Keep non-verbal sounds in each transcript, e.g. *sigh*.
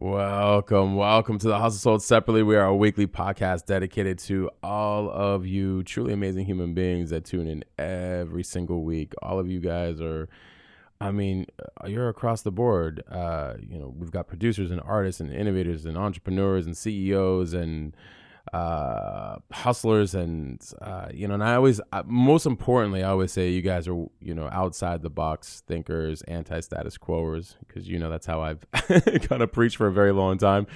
Welcome, welcome to the Hustle Sold Separately. We are a weekly podcast dedicated to all of you truly amazing human beings that tune in every single week. All of you guys are, I mean, uh, you're across the board. Uh, you know, we've got producers and artists and innovators and entrepreneurs and CEOs and uh hustlers and uh you know and i always uh, most importantly i always say you guys are you know outside the box thinkers anti-status quoers because you know that's how i've *laughs* kind of preached for a very long time.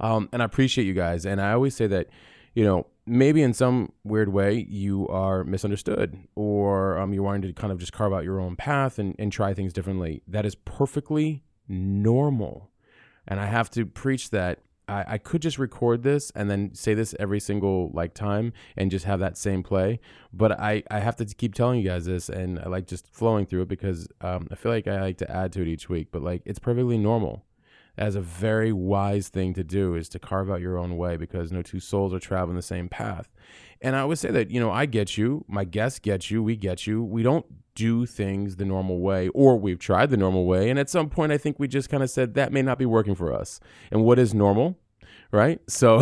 Um and i appreciate you guys. And i always say that you know maybe in some weird way you are misunderstood or um, you're wanting to kind of just carve out your own path and, and try things differently. That is perfectly normal. And i have to preach that I, I could just record this and then say this every single like time and just have that same play but i i have to keep telling you guys this and i like just flowing through it because um, i feel like i like to add to it each week but like it's perfectly normal. As a very wise thing to do is to carve out your own way because no two souls are traveling the same path. And i always say that you know i get you my guests get you we get you. We don't do things the normal way or we've tried the normal way and at some point i think we just kind of said that may not be working for us. And what is normal right? *laughs* So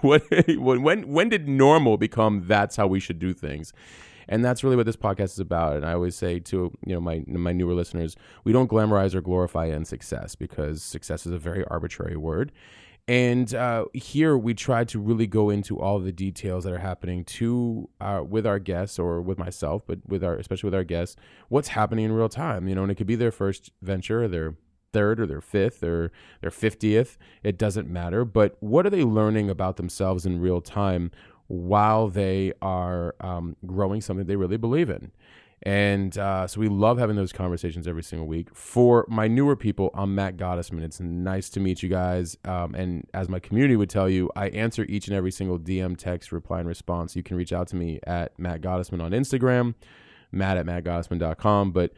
what when when did normal become that's how we should do things? And that's really what this podcast is about and i always say to you know my my newer listeners we don't glamorize or glorify in success because success is a very arbitrary word and uh, here we try to really go into all the details that are happening to uh, with our guests or with myself, but with our especially with our guests, what's happening in real time. You know, and it could be their first venture, or their third, or their fifth, or their fiftieth. It doesn't matter. But what are they learning about themselves in real time while they are um, growing something they really believe in? And uh, so we love having those conversations every single week. For my newer people, I'm Matt Gottesman. It's nice to meet you guys. Um, and as my community would tell you, I answer each and every single DM, text, reply, and response. You can reach out to me at Matt Gottesman on Instagram, matt at mattgottesman.com. But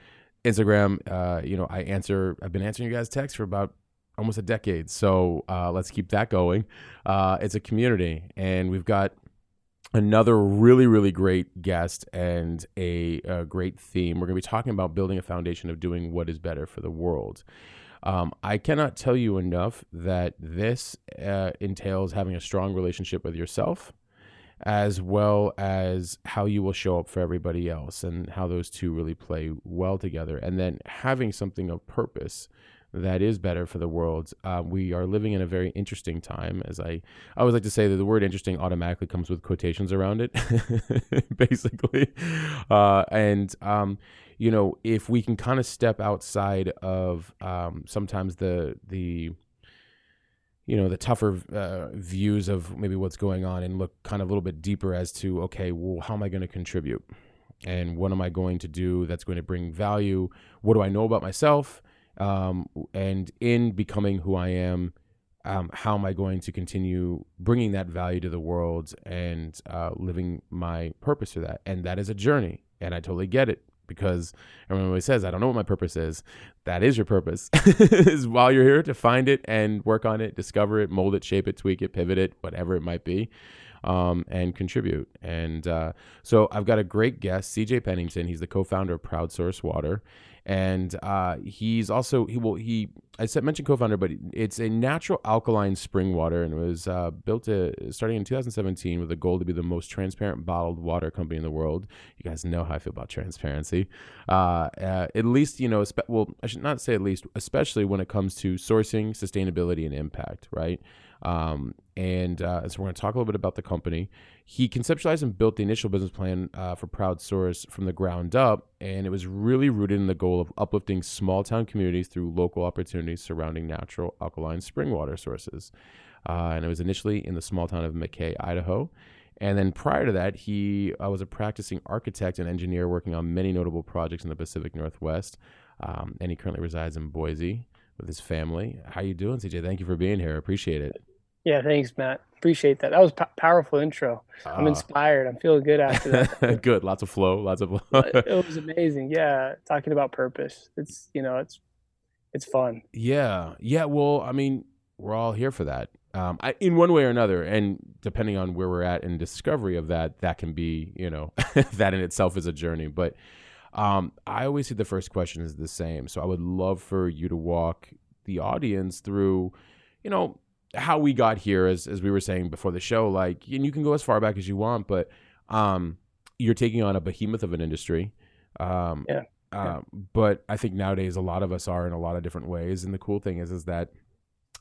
Instagram, uh, you know, I answer, I've been answering you guys' texts for about almost a decade. So uh, let's keep that going. Uh, it's a community, and we've got another really really great guest and a, a great theme. We're going to be talking about building a foundation of doing what is better for the world. Um, i cannot tell you enough that this uh, entails having a strong relationship with yourself as well as how you will show up for everybody else and how those two really play well together. And then having something of purpose that is better for the world. Uh, we are living in a very interesting time. As I, I always like to say that the word interesting automatically comes with quotations around it, *laughs* basically. Uh, and, um, you know, if we can kind of step outside of um, sometimes the, the, you know the tougher uh, views of maybe what's going on and look kind of a little bit deeper as to okay well how am i going to contribute and what am i going to do that's going to bring value what do i know about myself um, and in becoming who I am, um, how am I going to continue bringing that value to the world and uh, living my purpose for that? And that is a journey, and I totally get it because everyone always says, "I don't know what my purpose is." That is your purpose. *laughs* is while you're here to find it and work on it, discover it, mold it, shape it, tweak it, pivot it, whatever it might be. Um, and contribute. And uh, so I've got a great guest, CJ Pennington. He's the co-founder of Proud Source Water, and uh, he's also he will he I said mentioned co-founder, but it's a natural alkaline spring water, and it was uh, built to, starting in 2017 with a goal to be the most transparent bottled water company in the world. You guys know how I feel about transparency. Uh, uh, at least you know, spe- well, I should not say at least, especially when it comes to sourcing, sustainability, and impact, right? Um, and uh, so we're going to talk a little bit about the company. He conceptualized and built the initial business plan uh, for Proud Source from the ground up, and it was really rooted in the goal of uplifting small town communities through local opportunities surrounding natural alkaline spring water sources. Uh, and it was initially in the small town of Mackay, Idaho. And then prior to that, he uh, was a practicing architect and engineer working on many notable projects in the Pacific Northwest. Um, and he currently resides in Boise with his family. How you doing, CJ? Thank you for being here. Appreciate it. Yeah, thanks, Matt. Appreciate that. That was a powerful intro. Uh, I'm ah. inspired. I'm feeling good after that. *laughs* good. Lots of flow. Lots of flow. *laughs* it was amazing. Yeah, talking about purpose. It's you know, it's it's fun. Yeah. Yeah. Well, I mean, we're all here for that. Um, I, in one way or another, and depending on where we're at in discovery of that, that can be, you know, *laughs* that in itself is a journey. But um, I always see the first question is the same. So I would love for you to walk the audience through, you know, how we got here, as as we were saying before the show. Like, and you can go as far back as you want, but um, you're taking on a behemoth of an industry. Um, yeah. Uh, But I think nowadays a lot of us are in a lot of different ways, and the cool thing is, is that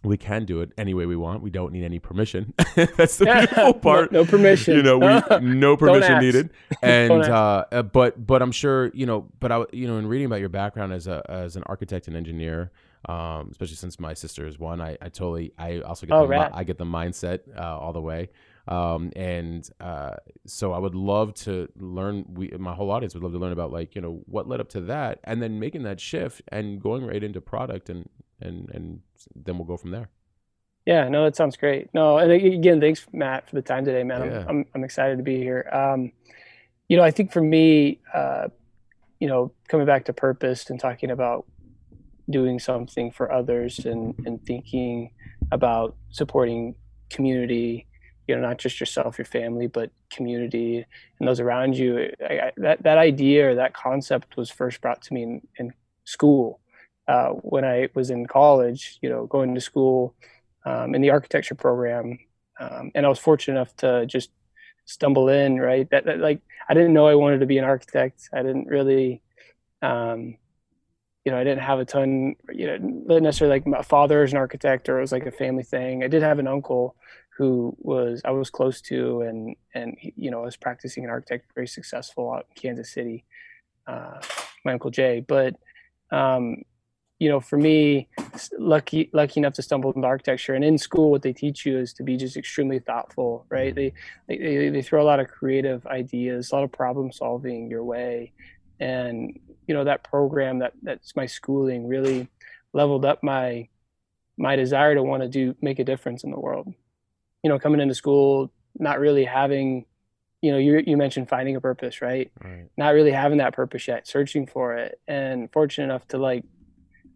we can do it any way we want. We don't need any permission. *laughs* That's the beautiful *laughs* part. no, no, permission. You know, we *laughs* no permission needed. And uh, uh, but but I'm sure you know. But I you know in reading about your background as a as an architect and engineer, um, especially since my sister is one, I, I totally I also get oh, the, I get the mindset uh, all the way. Um, and uh, so I would love to learn. We my whole audience would love to learn about like you know what led up to that, and then making that shift and going right into product and and and then we'll go from there. Yeah, no, that sounds great. No, and again, thanks Matt for the time today, man. Yeah. I'm, I'm, I'm excited to be here. Um, you know, I think for me, uh, you know, coming back to purpose and talking about doing something for others and and thinking about supporting community, you know, not just yourself, your family, but community and those around you. I, I, that that idea or that concept was first brought to me in, in school uh, when I was in college, you know, going to school um, in the architecture program. Um, and I was fortunate enough to just stumble in, right? That, that, like, I didn't know I wanted to be an architect. I didn't really, um, you know, I didn't have a ton, you know, not necessarily like my father is an architect or it was like a family thing. I did have an uncle who was, I was close to and, and, he, you know, was practicing an architect, very successful out in Kansas City, uh, my uncle Jay. But, um, you know, for me, lucky lucky enough to stumble into architecture. And in school, what they teach you is to be just extremely thoughtful, right? They they they throw a lot of creative ideas, a lot of problem solving your way, and you know that program that that's my schooling really leveled up my my desire to want to do make a difference in the world. You know, coming into school, not really having you know you you mentioned finding a purpose right? right not really having that purpose yet searching for it and fortunate enough to like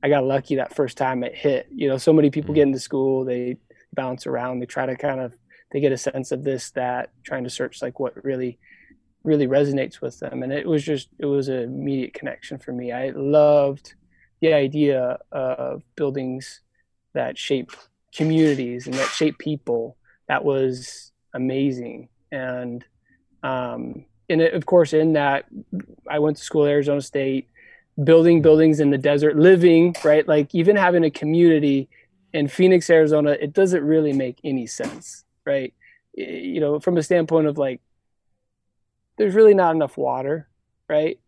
I got lucky that first time it hit. You know, so many people mm-hmm. get into school, they bounce around, they try to kind of they get a sense of this, that, trying to search like what really really resonates with them. And it was just it was an immediate connection for me. I loved the idea of buildings that shape communities and that shape people. That was amazing. And um and it, of course in that I went to school at Arizona State building buildings in the desert, living, right? Like even having a community in Phoenix, Arizona, it doesn't really make any sense, right? You know, from a standpoint of like, there's really not enough water, right?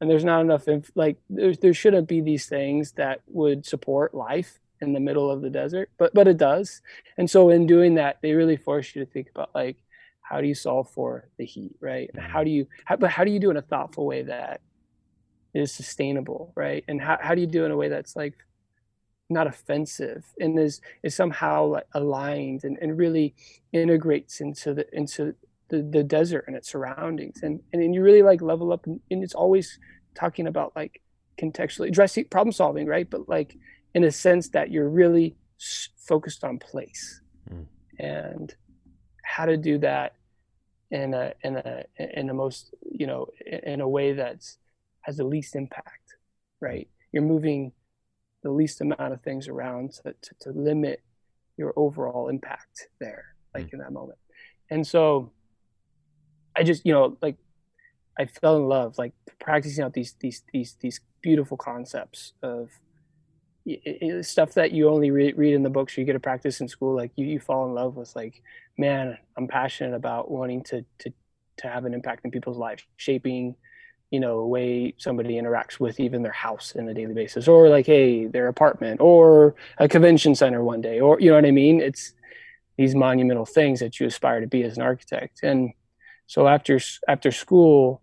And there's not enough, inf- like, there, there shouldn't be these things that would support life in the middle of the desert, but but it does. And so in doing that, they really force you to think about like, how do you solve for the heat, right? How mm-hmm. do you, how, but how do you do in a thoughtful way that is sustainable, right? And how, how do you do it in a way that's like not offensive and is is somehow like aligned and, and really integrates into the into the, the desert and its surroundings and and you really like level up and, and it's always talking about like contextually addressing problem solving right but like in a sense that you're really focused on place mm. and how to do that in a in a in the most you know in a way that's has the least impact, right? You're moving the least amount of things around to, to, to limit your overall impact there, like mm in that moment. And so I just, you know, like I fell in love, like practicing out these, these, these, these beautiful concepts of stuff that you only read, read in the books or you get to practice in school. Like you, you fall in love with like, man, I'm passionate about wanting to, to, to have an impact in people's lives, shaping you know, way somebody interacts with even their house in a daily basis, or like, hey, their apartment, or a convention center one day, or you know what I mean? It's these monumental things that you aspire to be as an architect. And so after after school,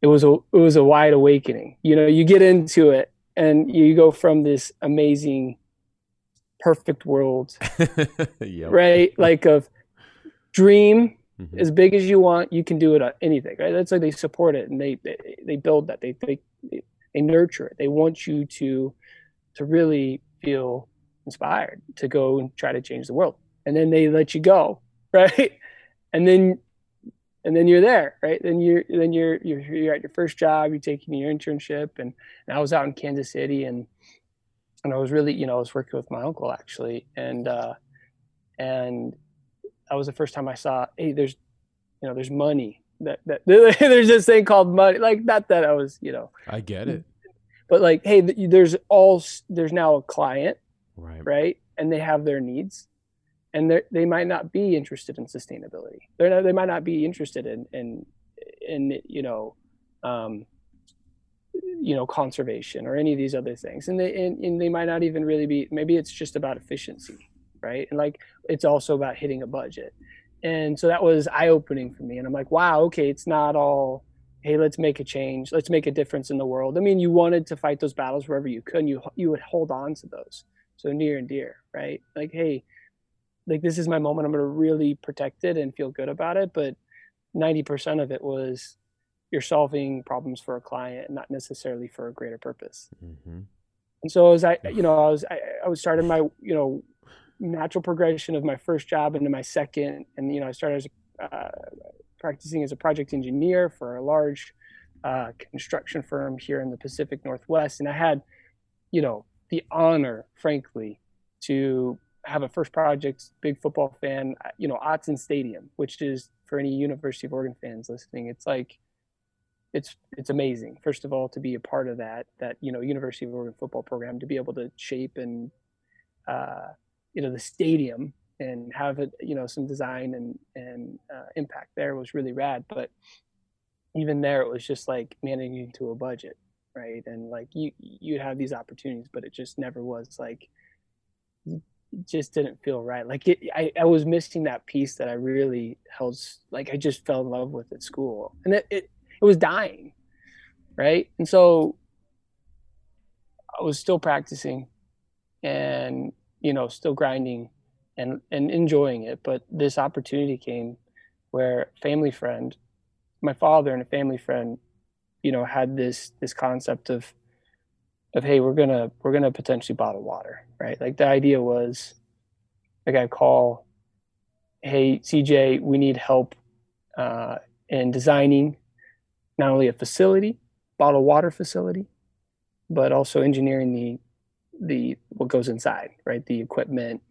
it was a it was a wide awakening. You know, you get into it and you go from this amazing perfect world, *laughs* yep. right? Like of dream mm-hmm. as big as you want, you can do it on anything, right? That's like they support it and they they, they build that. They, they they nurture it. They want you to to really feel inspired to go and try to change the world. And then they let you go, *laughs* right? And then and then you're there, right? Then you're then you're you're, you're at your first job. You're taking your internship, and, and I was out in Kansas City, and and I was really, you know, I was working with my uncle actually, and uh, and that was the first time I saw, hey, there's, you know, there's money. That, that *laughs* there's this thing called money. Like not that I was, you know. I get it. But like, hey, there's all there's now a client, right? Right, and they have their needs, and they might not be interested in sustainability. Not, they might not be interested in in in you know, um, you know, conservation or any of these other things, and they and, and they might not even really be. Maybe it's just about efficiency, right? And like it's also about hitting a budget. And so that was eye opening for me. And I'm like, wow, okay, it's not all, hey, let's make a change, let's make a difference in the world. I mean, you wanted to fight those battles wherever you could, and you you would hold on to those so near and dear, right? Like, hey, like this is my moment. I'm gonna really protect it and feel good about it. But 90% of it was you're solving problems for a client, not necessarily for a greater purpose. Mm-hmm. And so as I, you know, I was I, I was starting my, you know, natural progression of my first job into my second. And, you know, I started as uh, practicing as a project engineer for a large uh, construction firm here in the Pacific Northwest. And I had, you know, the honor, frankly, to have a first project, big football fan, you know, Autzen Stadium, which is for any University of Oregon fans listening, it's like, it's it's amazing. First of all, to be a part of that that you know University of Oregon football program, to be able to shape and uh, you know the stadium and have it you know some design and and uh, impact there was really rad but even there it was just like managing to a budget right and like you you'd have these opportunities but it just never was like just didn't feel right. Like it I, I was missing that piece that i really held like i just fell in love with at school. And it, it it was dying right? And so i was still practicing and you know, still grinding and, and enjoying it. But this opportunity came where family friend, my father and a family friend, you know, had this, this concept of, of, Hey, we're gonna, we're gonna potentially bottle water, right? Like the idea was like I call, Hey, CJ, we need help, uh, in designing not only a facility, bottled water facility, but also engineering the the what goes inside, right? The equipment.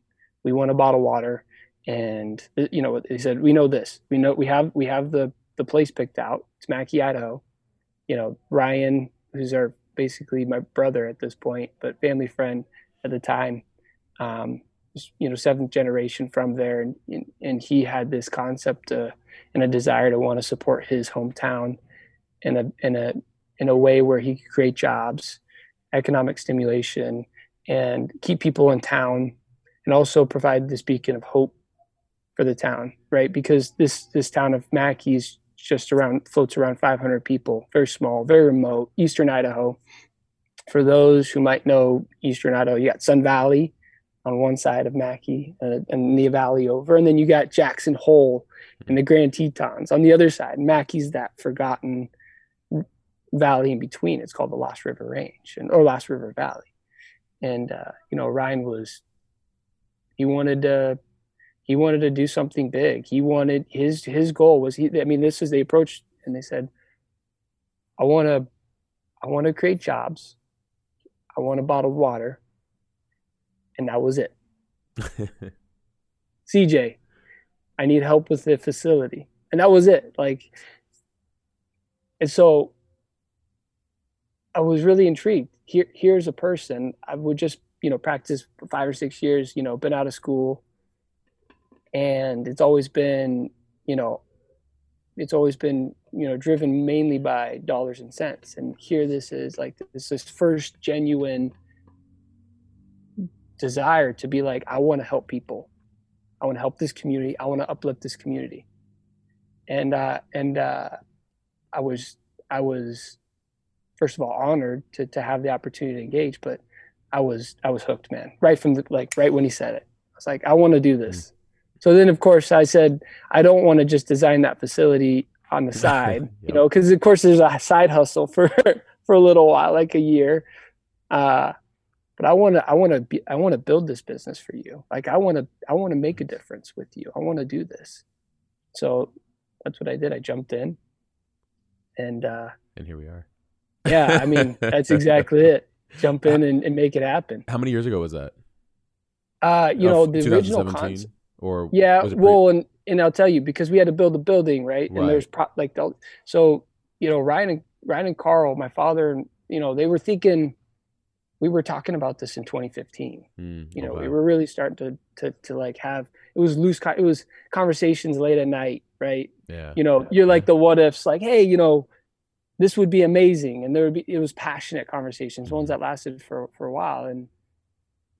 We want a bottle water, and you know, he said, we know this. We know we have we have the the place picked out. It's Mackay, Idaho. You know, Ryan, who's our basically my brother at this point, but family friend at the time. Um, you know, seventh generation from there, and and he had this concept uh, and a desire to want to support his hometown in a in a in a way where he could create jobs, economic stimulation, and keep people in town and also provide this beacon of hope for the town, right? Because this this town of Mackay's just around floats around 500 people, very small, very remote, eastern Idaho. For those who might know eastern Idaho, you got Sun Valley on one side of Mackay uh, and the valley over, and then you got Jackson Hole and the Grand Tetons on the other side. Mackay's that forgotten valley in between. It's called the Lost River Range and or Lost River Valley and uh, you know Ryan was he wanted to he wanted to do something big. He wanted his his goal was he. I mean, this is the approach, and they said, "I want to, I want to create jobs. I want a bottled water," and that was it. *laughs* CJ, I need help with the facility, and that was it. Like, and so I was really intrigued. Here, here's a person I would just, you know, practice for five or six years. You know, been out of school, and it's always been, you know, it's always been, you know, driven mainly by dollars and cents. And here, this is like this this first genuine desire to be like, I want to help people. I want to help this community. I want to uplift this community. And uh, and uh, I was I was first of all honored to to have the opportunity to engage, but I was I was hooked, man. Right from the like right when he said it, I was like, I want to do this. So then, of course, I said I don't want to just design that facility on the *laughs* side, yep. you know, because of course there's a side hustle for *laughs* for a little while, like a year. Uh, but I want to I want to be I want to build this business for you. Like I want to I want to make a difference with you. I want to do this. So that's what I did. I jumped in, and uh, and here we are. yeah, I mean *laughs* that's exactly it. Jump in and, and, make it happen. How many years ago was that? Uh, you know, the original concept. Or yeah, well, and and I'll tell you because we had to build a building, right? right. And there's pro- like the, so you know Ryan and Ryan and Carl, my father, and you know they were thinking we were talking about this in 2015. Mm, you know, okay. we were really starting to to to like have it was loose. It was conversations late at night, right? Yeah. You know, you're like the what ifs, like, hey, you know, this would be amazing, and there would be it was passionate conversations, mm. ones that lasted for for a while, and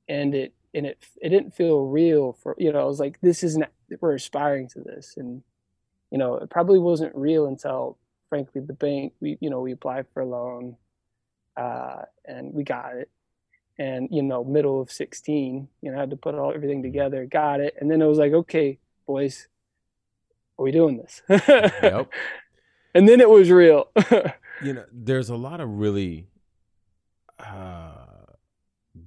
and it and it it didn't feel real for you know. I was like, this isn't we're aspiring to this, and you know, it probably wasn't real until frankly the bank we you know we applied for a loan uh, and we got it. And you know, middle of 16, you know, I had to put all everything together, got it, and then it was like, okay, boys, are we doing this? yep. *laughs* And then it was real. *laughs* you know, there's a lot of really uh,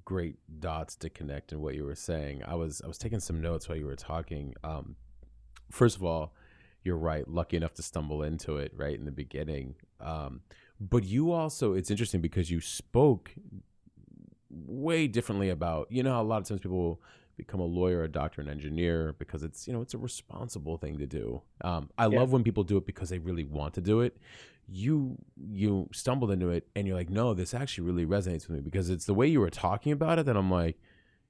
great dots to connect in what you were saying. I was I was taking some notes while you were talking. Um, first of all, you're right. Lucky enough to stumble into it right in the beginning. Um, but you also, it's interesting because you spoke way differently about, you know, a lot of times people become a lawyer, a doctor, an engineer because it's, you know, it's a responsible thing to do. Um, I yeah. love when people do it because they really want to do it. You you stumbled into it and you're like, no, this actually really resonates with me because it's the way you were talking about it that I'm like,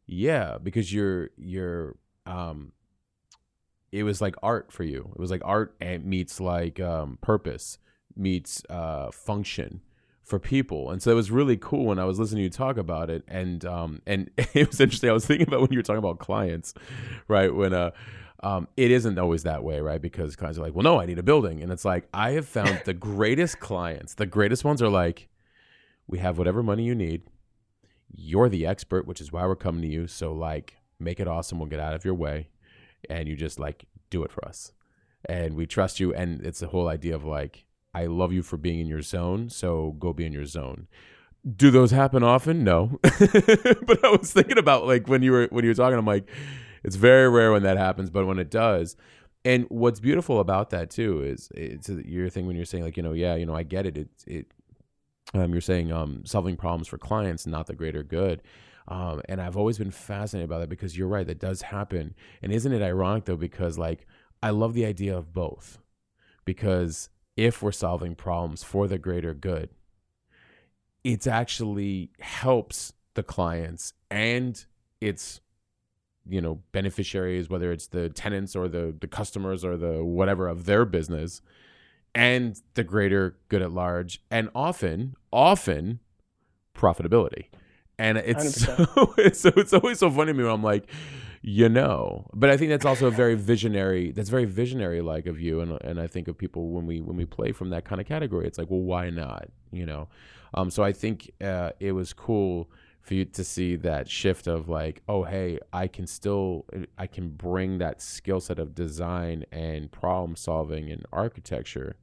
yeah, because you're you're um it was like art for you. It was like art and meets like um purpose meets uh, function for people. And so it was really cool when I was listening to you talk about it. And um, and *laughs* it was interesting. I was thinking about when you were talking about clients, right? When uh, um, it isn't always that way, right? Because clients are like, well, no, I need a building. And it's like, I have found the greatest clients, the greatest ones are like, we have whatever money you need. You're the expert, which is why we're coming to you. So, like, make it awesome. We'll get out of your way. And you just like do it for us. And we trust you. And it's the whole idea of like, I love you for being in your zone, so go be in your zone. Do those happen often? No. *laughs* but I was thinking about like when you were when you were talking, I'm like, it's very rare when that happens, but when it does, and what's beautiful about that too is it's your thing when you're saying like you know yeah you know I get it it it um, you're saying um, solving problems for clients not the greater good um, and I've always been fascinated by that because you're right that does happen and isn't it ironic though because like I love the idea of both because if we're solving problems for the greater good, it actually helps the clients and its you know beneficiaries whether it's the tenants or the the customers or the whatever of their business and the greater good at large and often often profitability. And it's so, *laughs* it's so it's always so funny to me when i'm like you know. But i think that's also a very visionary that's very visionary like of you and and i think of people when we when we play from that kind of category. It's like well why not? You know? Um so i think uh it was cool for you to see that shift of like oh hey i can still i can bring that skill set of design and problem solving and architecture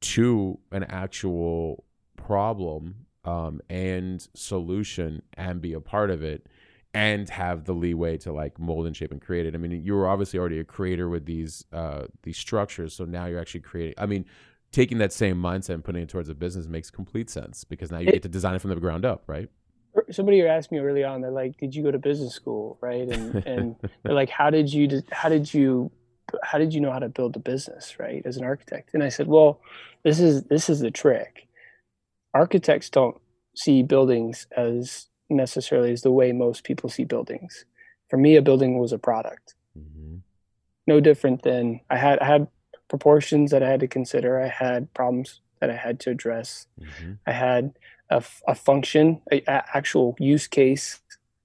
to an actual problem um, and solution and be a part of it and have the leeway to like mold and shape and create it. I mean, you were obviously already a creator with these uh, these structures, so now you're actually creating. I mean, taking that same mindset and putting it towards a business makes complete sense because now you get to design it from the ground up, right? Somebody asked me early on, they're like, "Did you go to business school?" Right, and *laughs* and they're like, "How did you how did you how did you know how to build a business, right, as an architect?" And I said, "Well, this is this is the trick. Architects don't see buildings as necessarily as the way most people see buildings. For me, a building was a product. Mm-hmm. No different than I had I had proportions that I had to consider. I had problems that I had to address. Mm-hmm. I had a, a function, a, a, actual use case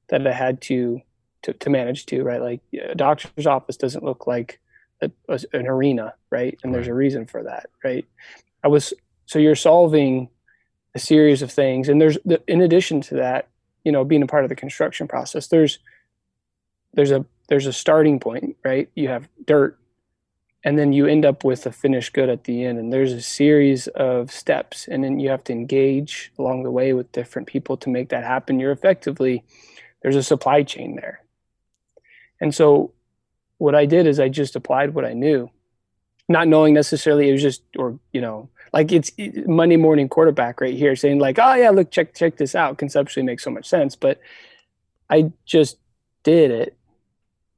that I had to, to to manage to. Right, like a doctor's office doesn't look like a, an arena, right? And right. there's a reason for that, right? I was so you're solving a series of things, and there's in addition to that, you know, being a part of the construction process, there's there's a there's a starting point, right? You have dirt, and then you end up with a finished good at the end. And there's a series of steps, and then you have to engage along the way with different people to make that happen. You're effectively there's a supply chain there, and so what I did is I just applied what I knew, not knowing necessarily it was just or you know like it's Monday morning quarterback right here saying like, oh yeah, look, check check this out. Conceptually makes so much sense, but I just did it,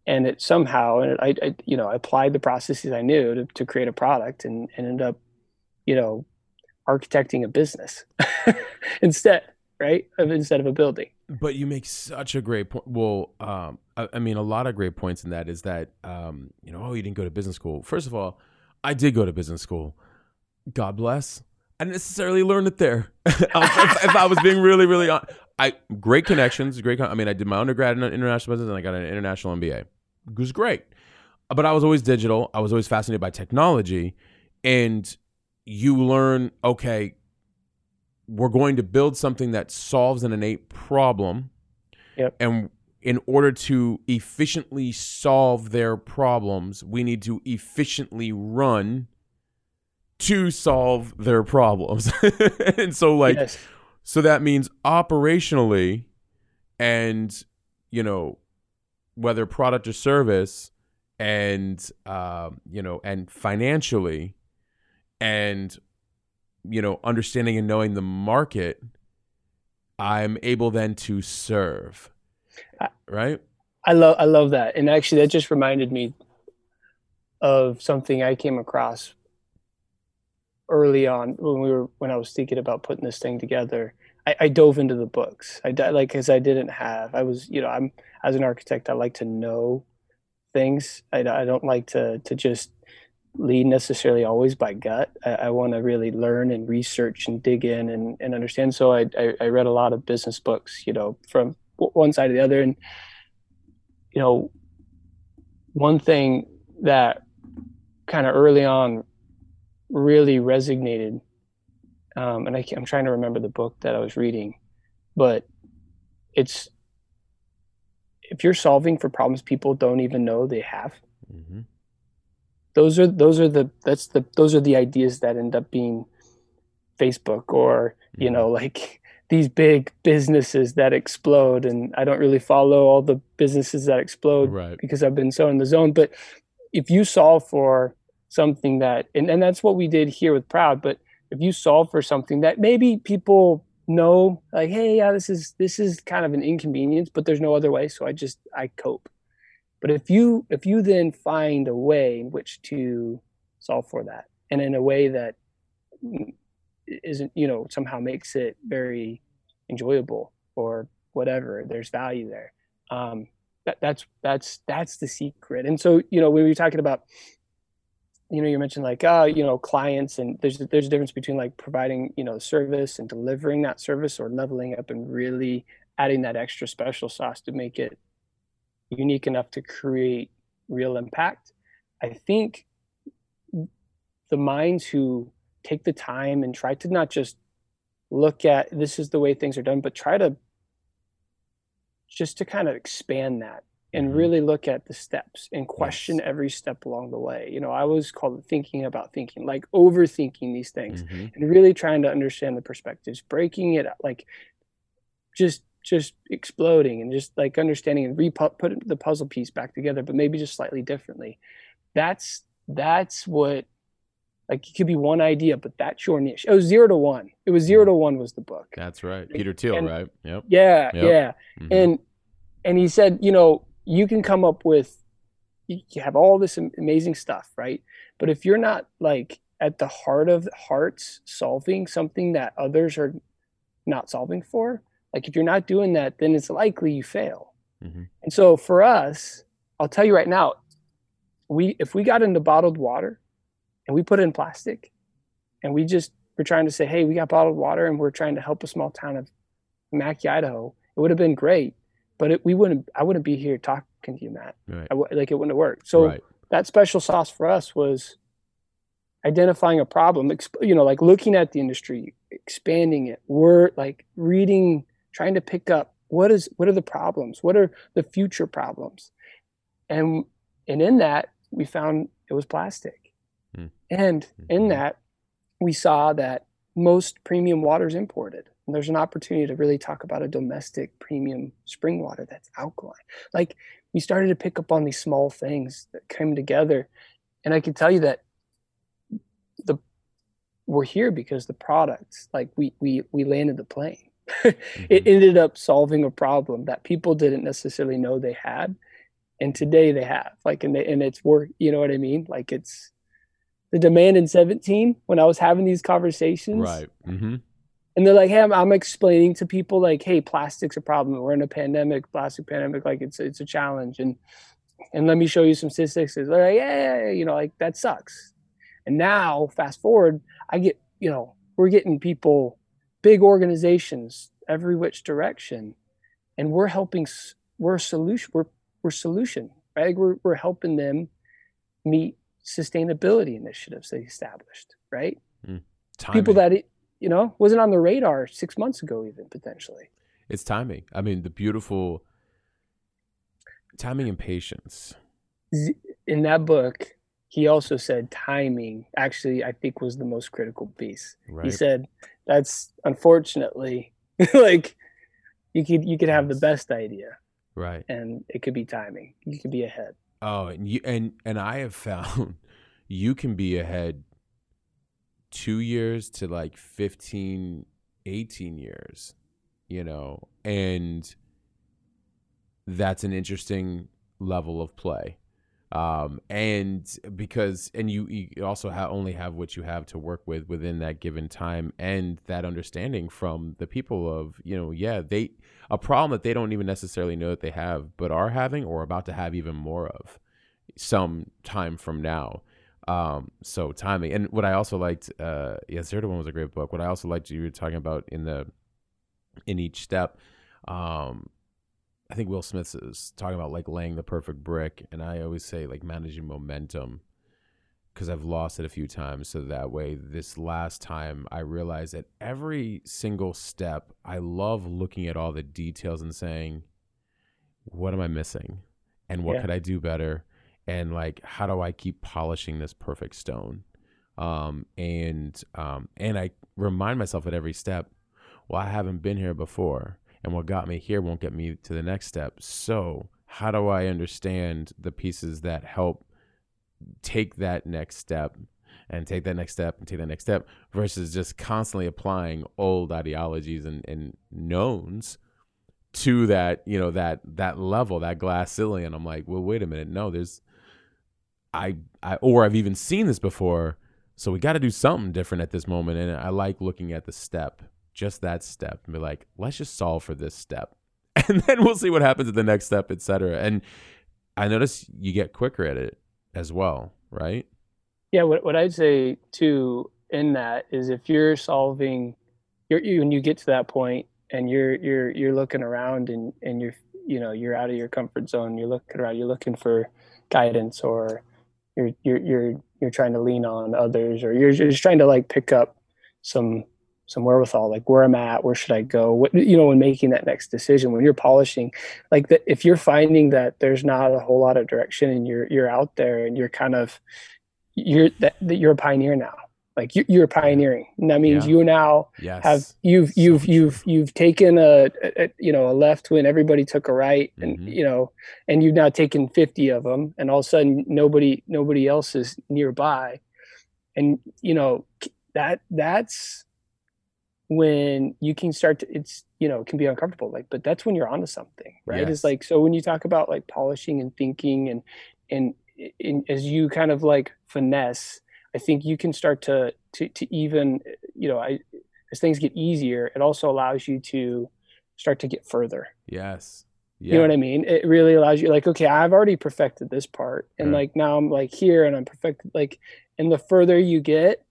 and it somehow and I, I you know I applied the processes I knew to, to create a product and, and ended up, you know, architecting a business *laughs* instead, right? Of instead of a building. But you make such a great point. Well, um, I, I, mean, a lot of great points in that is that, um, you know, oh, you didn't go to business school. First of all, I did go to business school. God bless. I didn't necessarily learn it there. *laughs* if, if, I was being really, really, on, I great connections, great. I mean, I did my undergrad in international business and I got an international MBA. It was great, but I was always digital. I was always fascinated by technology, and you learn. Okay, we're going to build something that solves an innate problem, yep. and in order to efficiently solve their problems, we need to efficiently run to solve their problems. *laughs* and so like yes. so that means operationally and you know whether product or service and uh, you know and financially and you know understanding and knowing the market i'm able then to serve right i love i love that and actually that just reminded me of something i came across early on when we were when I was thinking about putting this thing together. I, I dove into the books. I like because I didn't have. I was you know I'm as an architect I like to know things. I, I don't like to to just lead necessarily always by gut. I, I want to really learn and research and dig in and, and understand. So I, I, I read a lot of business books, you know, from one side to the other. And, you know, one thing that kind of early on really resonated. Um, and I, am trying to remember the book that I was reading, but it's if you're solving for problems people don't even know they have. Mm-hmm. Those are those are the that's the those are the ideas that end up being Facebook or mm-hmm. you know like these big businesses that explode and I don't really follow all the businesses that explode right. because I've been so in the zone but if you solve for something that and, and that's what we did here with proud but if you solve for something that maybe people know like hey yeah this is this is kind of an inconvenience but there's no other way. So i just i cope. But if you if you then find a way in which to solve for that and in a way that isn't you know somehow makes it very enjoyable or whatever there's value there um that, that's that's that's the secret. And so you know when we were talking about you know you mentioned like uh you know clients and there's there's a difference between like providing you know service and delivering that service or leveling up and really adding that extra special sauce to make it unique enough to create real impact. I think the minds who take the time and try to not just look at this is the way things are done but try to just to kind of expand that and mm-hmm. really look at the steps and question yes. every step along the way. You know, I was called thinking about thinking, like overthinking these things mm-hmm. and really trying to understand the perspectives, breaking it like just just exploding and just like understanding and re put the puzzle piece back together, but maybe just slightly differently. That's that's what like it could be one idea, but that's your niche. It was zero to one. It was zero mm-hmm. to one was the book. That's right. Peter Thiel, and, right? Yep. Yeah, yep. yeah. Mm-hmm. And and he said, you know, you can come up with you have all this amazing stuff right? But if you're not like at the heart of hearts solving something that others are not solving for like if you're not doing that then it's likely you fail. Mm-hmm. and so for us i'll tell you right now we if we got into bottled water and we put it in plastic and we just we're trying to say hey we got bottled water and we're trying to help a small town of mackay idaho it would have been great but it, we wouldn't i wouldn't be here talking to you matt right. like it wouldn't have worked so right. that special sauce for us was identifying a problem you know like looking at the industry expanding it we're like reading trying to pick up what is what are the problems what are the future problems and and in that we found it was plastic mm. and mm-hmm. in that we saw that most premium water is imported and there's an opportunity to really talk about a domestic premium spring water that's alkaline like we started to pick up on these small things that came together and i can tell you that the we're here because the products like we we we landed the plane *laughs* mm-hmm. it ended up solving a problem that people didn't necessarily know they had and today they have like and, they, and it's work you know what i mean like it's the demand in 17 when i was having these conversations right mm-hmm. And they're like hey I'm, I'm, explaining to people like hey plastic's a problem. We're in a pandemic plastic pandemic like it's it's a challenge. And and let me show you some statistics. They're like yeah, yeah, yeah you know like that sucks. And now fast forward i get you know we're getting people big organizations every which direction and we're helping we're a solution we're we're solution right? We're, we're helping them meet sustainability initiatives they established right? Mm. people that you know wasn't on the radar six months ago even potentially. It's timing. I mean the beautiful timing and patience. In that book he also said timing actually i think was the most critical piece. Right. he said that's unfortunately *laughs* like you could you could have the best idea right. and it could be timing. You could be ahead. Oh and you and and i have found *laughs* you can be ahead two years to like 15 18 years you know and that's an interesting level of play. Um, and because and you, you also have only have what you have to work with within that given time and that understanding from the people of you know yeah they a problem that they don't even necessarily know that they have but are having or about to have even more of some time from now um, so timing and what i also liked uh yeah zero to one was a great book what i also liked you were talking about in the in each step um I think Will Smith is talking about like laying the perfect brick, and I always say like managing momentum because I've lost it a few times. So that way, this last time, I realized that every single step, I love looking at all the details and saying, "What am I missing? And what yeah. could I do better? And like, how do I keep polishing this perfect stone?" Um, and um, and I remind myself at every step, well, I haven't been here before and what got me here won't get me to the next step. So, how do I understand the pieces that help take that next step and take that next step and take that next step versus just constantly applying old ideologies and, and knowns to that, you know, that that level, that glass ceiling. And I'm like, well, wait a minute, no, there's I I or I've even seen this before. So we got to do something different at this moment. And I like looking at the step just that step and be like, let's just solve for this step. *laughs* And then we'll see what happens at the next step, etc. And I notice you get quicker at it as well, right? Yeah, what, what I'd say too in that is if you're solving you're, you when you get to that point and you're you're you're looking around and and you're you know you're out of your comfort zone you're looking around you're looking for guidance or you're you're you're you're trying to lean on others or you're just trying to like pick up some some wherewithal like where i'm at where should i go? What, you know when making that next decision when you're polishing like the, if you're finding that there's not a whole lot of direction and you're you're out there and you're kind of you're that, that you're a pioneer now like you, you're pioneering and that means yeah. you now yes. have you've you've so you've you've taken a, a, you know a left when everybody took a right and mm-hmm. you know and you've now taken 50 of them and all of a sudden nobody nobody else is nearby and you know that that's when you can start to it's you know it can be uncomfortable like but that's when you're onto something right yes. it's like so when you talk about like polishing and thinking and and, and as you kind of like finesse i think you can start to to, to even you know i as things get easier it also allows you to start to get further. Yes. Yeah. you know what i mean? It really allows you like okay i've already perfected this part and like now i'm like here and i'm perfected like and the further you get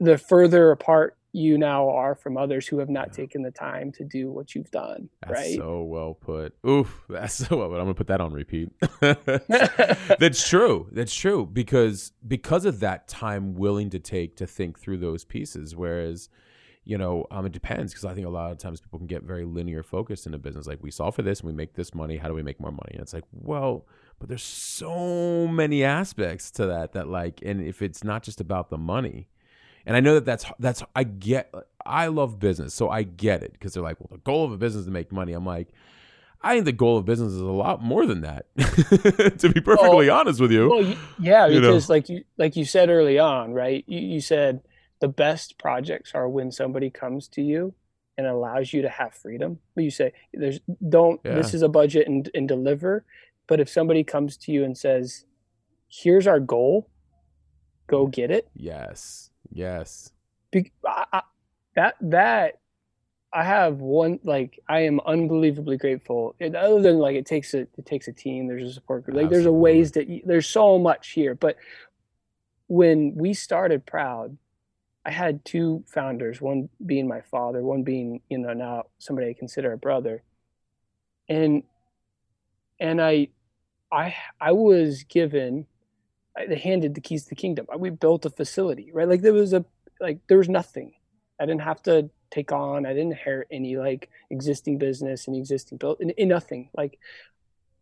the further apart you now are from others who have not taken the time to do what you've done. That's right. So well put. Oof, *laughs* that's so well. But I'm gonna put that on repeat. *laughs* that's true. That's true because because of that time willing to take to think through those pieces. Whereas, you know, um, it depends because I think a lot of times people can get very linear focused in a business. Like we solve for this and we make this money. How do we make more money? And it's like, well, but there's so many aspects to that that like, and if it's not just about the money, and I know that that's that's I get. I love business, so I get it because they're like, well, the goal of a business is to make money. I'm like. I think the goal of business is a lot more than that. *laughs* to be perfectly well, honest with you. Well, yeah, because know? like you like you said early on, right? You, you said the best projects are when somebody comes to you and allows you to have freedom. But You say, "There's don't. Yeah. This is a budget and, and deliver." But if somebody comes to you and says, "Here's our goal, go get it." Yes. Yes. Be- I, I, that that I have one like I am unbelievably grateful. It, other than like it takes a it takes a team. There's a support group. Like Absolutely. there's a ways that you, there's so much here. But when we started Proud, I had two founders, one being my father, one being, you know, now somebody I consider a brother. And and I I I was given they handed the keys to the kingdom. We built a facility, right? Like there was a like there was nothing. I didn't have to take on. I didn't inherit any like existing business and existing built in, in nothing. Like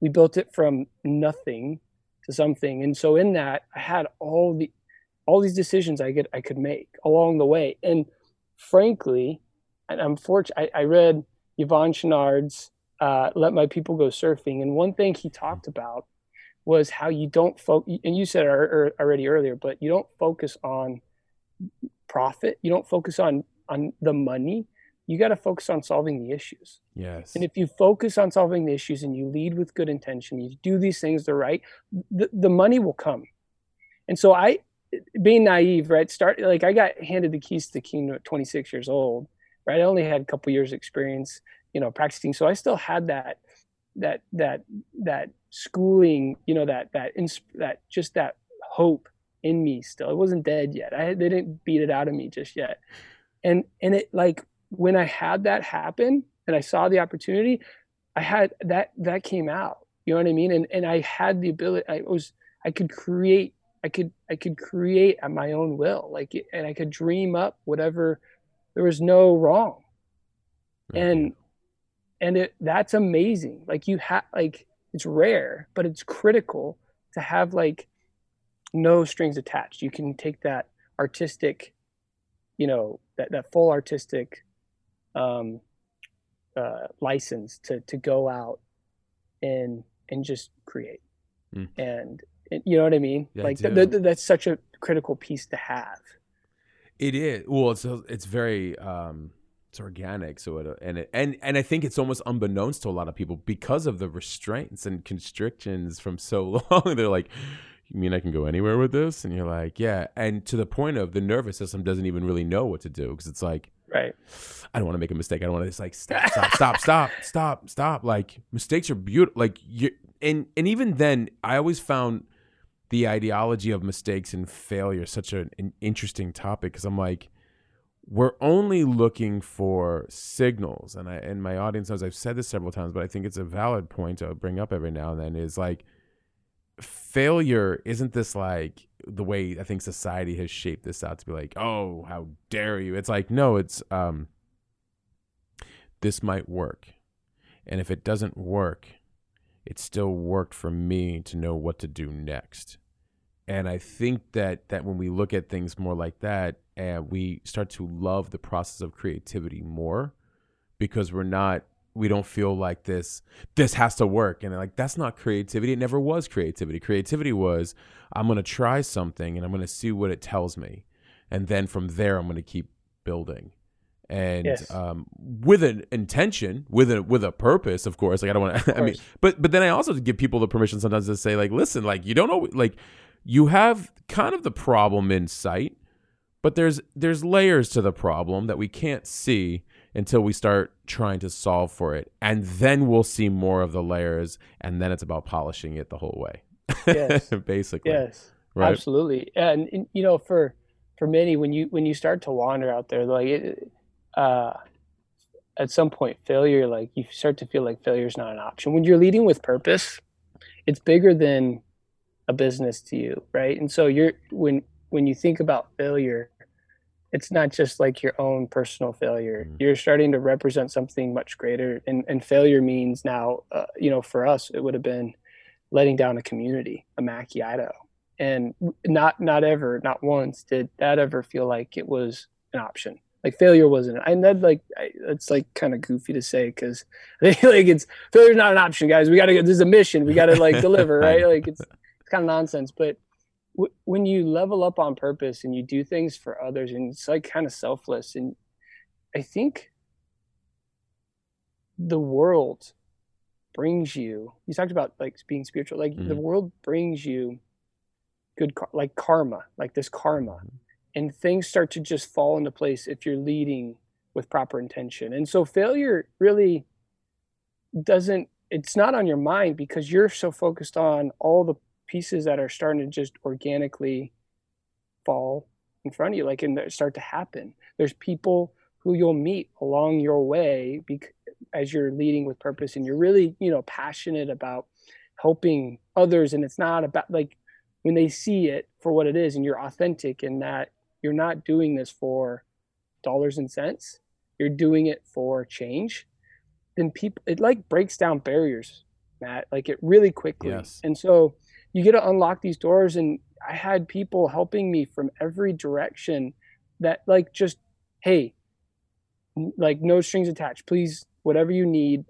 we built it from nothing to something. And so in that I had all the all these decisions I could I could make along the way. And frankly, and I'm fortunate. I, I read Yvon Chouinard's uh, "Let My People Go Surfing," and one thing he talked about was how you don't focus. And you said it er, already earlier, but you don't focus on profit. You don't focus on on the money. You got to focus on solving the issues. Yes. And if you focus on solving the issues and you lead with good intention, you do these things the right, the, the money will come. And so I being naive, right? Start like I got handed the keys to the kingdom at 26 years old, right? I only had a couple years experience, you know, practicing, so I still had that, that, that, that schooling, you know, that, that, that, just that hope in me still. It wasn't dead yet. I they didn't beat it out of me just yet, and and it like when I had that happen and I saw the opportunity, I had that that came out. You know what I mean? And and I had the ability. I was I could create I could I could create at my own will, like, and I could dream up whatever. There was no wrong, mm-hmm. and and it that's amazing. Like you have like it's rare, but it's critical to have like no strings attached. You can take that artistic, you know, that that full artistic um, uh, license to to go out and and just create. Mm. And you know what I mean? Yeah, like th- th- that's such a critical piece to have. It is. Well, it's it's very um it's organic so it and it and and I think it's almost unbeknownst to a lot of people because of the restraints and constrictions from so *laughs* long. They're like you mean I can go anywhere with this? And you're like, yeah. And to the point of the nervous system doesn't even really know what to do because it's like, right. I don't want to make a mistake. I don't want to just like stop, stop, stop, stop, *laughs* stop, stop. Like mistakes are beautiful. Like you and and even then, I always found the ideology of mistakes and failure such a, an interesting topic because I'm like, we're only looking for signals, and I and my audience knows I've said this several times, but I think it's a valid point to bring up every now and then. Is like failure isn't this like the way I think society has shaped this out to be like, oh, how dare you? It's like no, it's um, this might work, and if it doesn't work, it still worked for me to know what to do next and I think that that when we look at things more like that, and we start to love the process of creativity more, because we're not we don't feel like this this has to work. And like that's not creativity. It never was creativity. Creativity was i'm going to try something and i'm going to see what it tells me. And then from there i'm going to keep building. And yes. um, with an intention with a with a purpose of course. Like i don't want to *laughs* i mean but but then i also give people the permission sometimes to say like listen like you don't know like you have kind of the problem in sight, but there's there's layers to the problem that we can't see until we start trying to solve for it. And then we'll see more of the layers and then it's about polishing it the whole way. Yes. *laughs* Basically. Yes. Right? Absolutely. And, and, you know for for many when you when you start to wander out there like it, uh at some point failure like you start to feel like failure is not an option when you're leading with purpose it's bigger than a business to you, right? And so you're when when you think about failure, it's not just like your own personal failure. Mm-hmm. You're starting to represent something much greater, and and failure means now, uh, you know, for us, it would have been letting down a community, a Mackay, Idaho, and not not ever, not once did that ever feel like it was an option. Like failure wasn't, and that like I, it's like kind of goofy to say because *laughs* I think like it's failure's not an option, guys. We got to get this is a mission. We got to like *laughs* deliver, right? Like it's kind of nonsense, but w- when you level up on purpose and you do things for others, and it's like kind of selfless, and I think the world brings you. You talked about like being spiritual, like mm-hmm. the world brings you good, like karma, like this karma. Mm-hmm and things start to just fall into place if you're leading with proper intention. And so failure really doesn't it's not on your mind because you're so focused on all the pieces that are starting to just organically fall in front of you like and start to happen. There's people who you'll meet along your way bec- as you're leading with purpose and you're really, you know, passionate about helping others and it's not about like when they see it for what it is and you're authentic in that you're not doing this for dollars and cents you're doing it for change then people it like breaks down barriers matt like it really quickly yes. and so you get to unlock these doors and i had people helping me from every direction that like just hey like no strings attached please whatever you need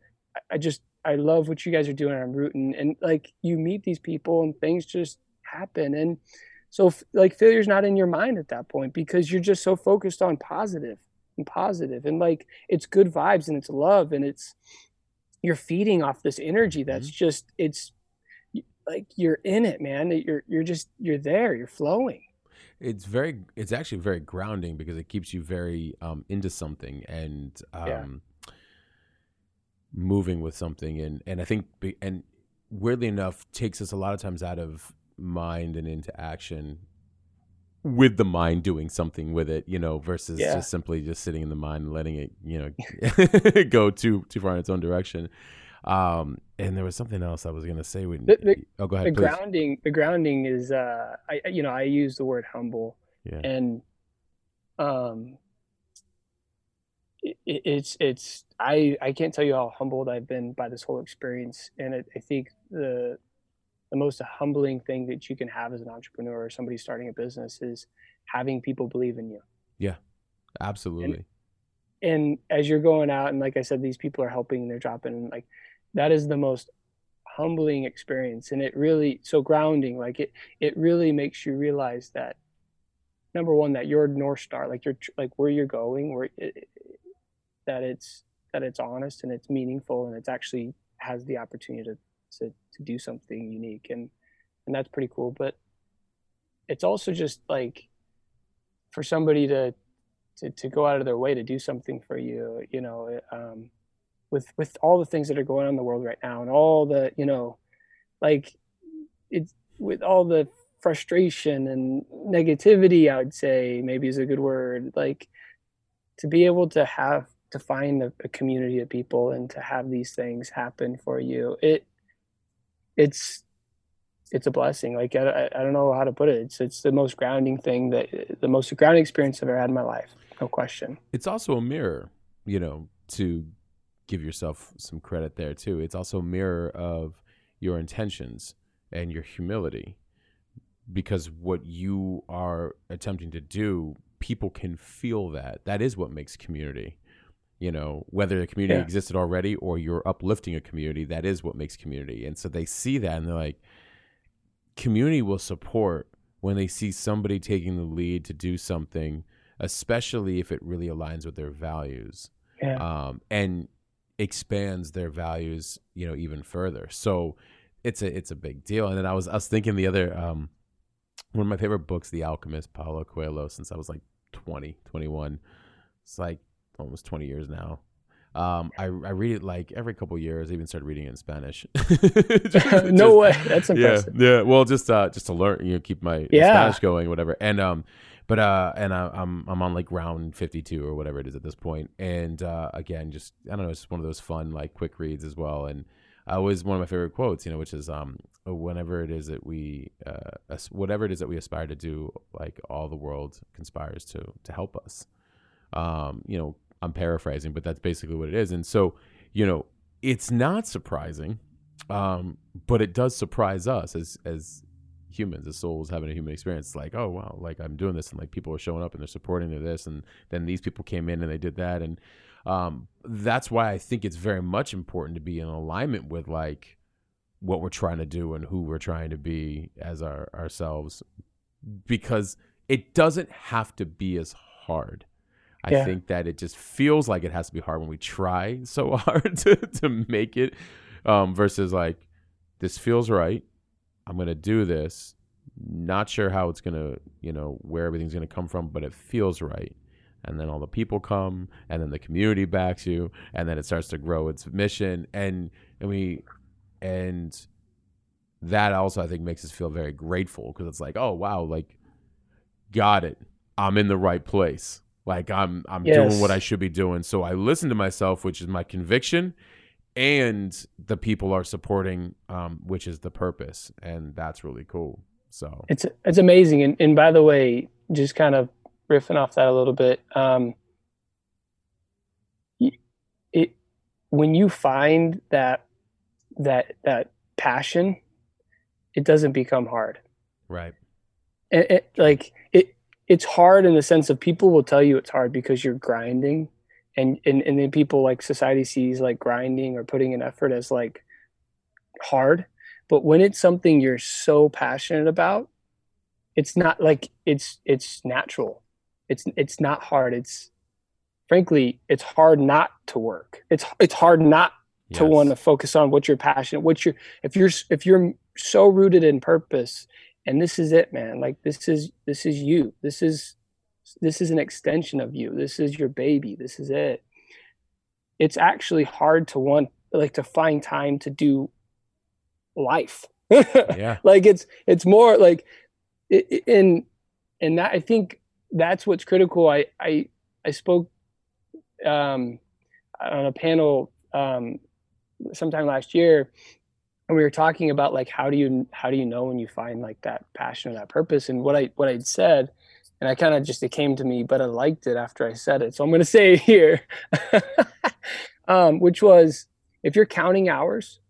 i just i love what you guys are doing i'm rooting and like you meet these people and things just happen and so like failure's not in your mind at that point because you're just so focused on positive and positive and like it's good vibes and it's love and it's you're feeding off this energy that's mm-hmm. just it's like you're in it man you're you're just you're there you're flowing it's very it's actually very grounding because it keeps you very um into something and um yeah. moving with something and and i think and weirdly enough takes us a lot of times out of mind and into action with the mind doing something with it, you know, versus yeah. just simply just sitting in the mind and letting it, you know, *laughs* go too too far in its own direction. Um, and there was something else I was gonna say. When the, the, oh, go ahead. The please. grounding, the grounding is, uh, I you know, I use the word humble, yeah. and um, it, it's it's I I can't tell you how humbled I've been by this whole experience, and it, I think the the most humbling thing that you can have as an entrepreneur or somebody starting a business is having people believe in you. Yeah, absolutely. And, and as you're going out, and like I said, these people are helping and they're dropping, like that is the most humbling experience. And it really, so grounding, like it, it really makes you realize that number one, that you're North Star, like you're, like where you're going, where it, that it's, that it's honest and it's meaningful and it's actually has the opportunity to to to do something unique and and that's pretty cool but it's also just like for somebody to to, to go out of their way to do something for you you know um, with with all the things that are going on in the world right now and all the you know like it's with all the frustration and negativity i would say maybe is a good word like to be able to have to find a, a community of people and to have these things happen for you it it's it's a blessing. Like I, I don't know how to put it. It's it's the most grounding thing that the most grounding experience I've ever had in my life. No question. It's also a mirror, you know, to give yourself some credit there too. It's also a mirror of your intentions and your humility. Because what you are attempting to do, people can feel that. That is what makes community you know whether the community yeah. existed already or you're uplifting a community that is what makes community and so they see that and they're like community will support when they see somebody taking the lead to do something especially if it really aligns with their values yeah. um, and expands their values you know even further so it's a it's a big deal and then i was i was thinking the other um, one of my favorite books the alchemist paulo coelho since i was like 20 21 it's like almost 20 years now. Um, I, I read it like every couple years. I even started reading it in Spanish. *laughs* just, *laughs* no way, that's impressive. Yeah, yeah. Well, just uh, just to learn, you know, keep my yeah. Spanish going, whatever. And um, but uh, and I, I'm I'm on like round 52 or whatever it is at this point. And uh, again, just I don't know, it's just one of those fun like quick reads as well. And I always one of my favorite quotes, you know, which is um, whenever it is that we, uh, whatever it is that we aspire to do, like all the world conspires to to help us. Um, you know, I'm paraphrasing, but that's basically what it is. And so, you know, it's not surprising, um, but it does surprise us as as humans, as souls having a human experience. It's like, oh wow, like I'm doing this, and like people are showing up and they're supporting this, and then these people came in and they did that, and um, that's why I think it's very much important to be in alignment with like what we're trying to do and who we're trying to be as our ourselves, because it doesn't have to be as hard. I yeah. think that it just feels like it has to be hard when we try *laughs* so hard to, to make it um, versus like this feels right I'm going to do this. Not sure how it's going to, you know, where everything's going to come from, but it feels right. And then all the people come, and then the community backs you, and then it starts to grow its mission. And, and we, and that also, I think, makes us feel very grateful because it's like, oh, wow, like, got it. I'm in the right place. Like I'm I'm yes. doing what I should be doing. So I listen to myself, which is my conviction, and the people are supporting um, which is the purpose and that's really cool so. It's it's amazing and, and by the way just kind of riffing off that a little bit um, it when you find that that that passion it doesn't become hard. Right. It, it, like it it's hard in the sense of people will tell you it's hard because you're grinding and and and then people like society sees like grinding or putting an effort as like hard. But when it's something you're so passionate about it's not like it's it's natural. It's it's not hard. It's frankly it's hard not to work. It's it's hard not yes. to want to focus on what you're passionate what you're if you're if you're so rooted in purpose and this is it man. Like this is this is you. This is this is an extension of you. This is your baby. This is it. It's actually hard to want like to find time to do life. *laughs* Yeah. Like it's it's more like in and that i think that's what's critical. I i i spoke um on a panel um sometime last year and we were talking about like how do you how do you know when you find like that passion or that purpose? And what i what i'd said and I kind of just it came to me, but I liked it after I said it, so I'm going to say it here, *laughs* um, which was if you're counting hours,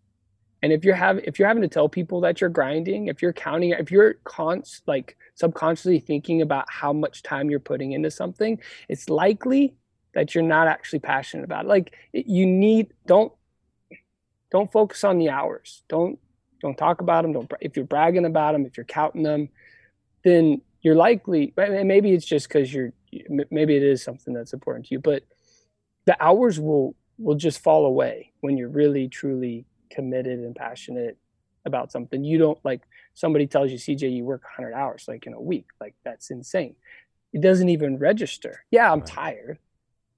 and if you're having if you're having to tell people that you're grinding, if you're counting, if you're const like subconsciously thinking about how much time you're putting into something, it's likely that you're not actually passionate about it. Like you need don't don't focus on the hours. Don't don't talk about them. Don't if you're bragging about them, if you're counting them, then you're likely maybe it's just because you're maybe it is something that's important to you but the hours will will just fall away when you're really truly committed and passionate about something. You don't like somebody tells you cj you work 100 hours like in a week like that's insane. It doesn't even register. Yeah i'm right. tired.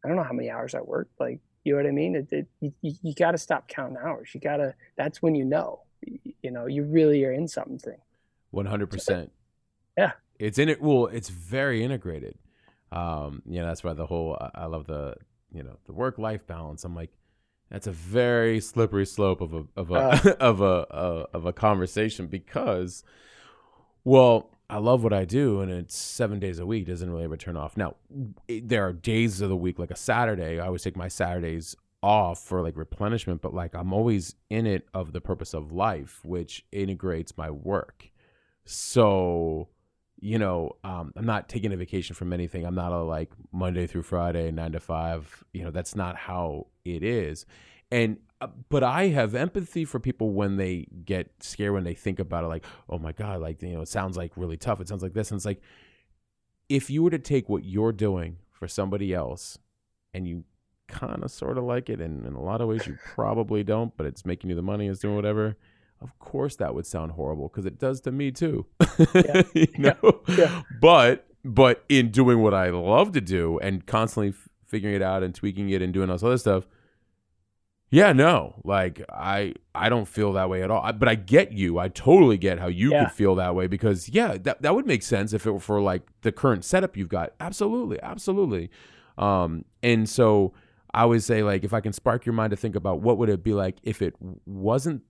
I don't know how many hours i work like you know what i mean? It, it, you, you got to stop counting hours. You got to that's when you know you know you really are in something. 100% so, yeah it's in it. Well, it's very integrated. Um, you know, that's why the whole I love the you know the work life balance. I'm like, that's a very slippery slope of a of a uh. *laughs* of a uh, of a conversation because, well, I love what I do, and it's seven days a week. Doesn't really ever turn off. Now, it, there are days of the week, like a Saturday. I always take my Saturdays off for like replenishment, but like I'm always in it of the purpose of life, which integrates my work. So you know, um, I'm not taking a vacation from anything. I'm not a like Monday through Friday, nine to five. You know, that's not how it is. And uh, but I have empathy for people when they get scared when they think about it. Like, oh my god, like you know, it sounds like really tough. It sounds like this, and it's like if you were to take what you're doing for somebody else, and you kind of sort of like it, and in a lot of ways you probably don't, but it's making you the money, it's doing whatever of course that would sound horrible because it does to me too. Yeah. *laughs* you know? Yeah. yeah. But but in doing what I love to do and constantly f- figuring it out and tweaking it and doing all this other stuff, yeah, no, like I I don't feel that way at all. I, but I get you. I totally get how you could feel that way because yeah, that that would make sense if it were for like the current setup you've got. Absolutely, absolutely. Um, and so I always say like if I can spark your mind to think about what would it be like if it wasn't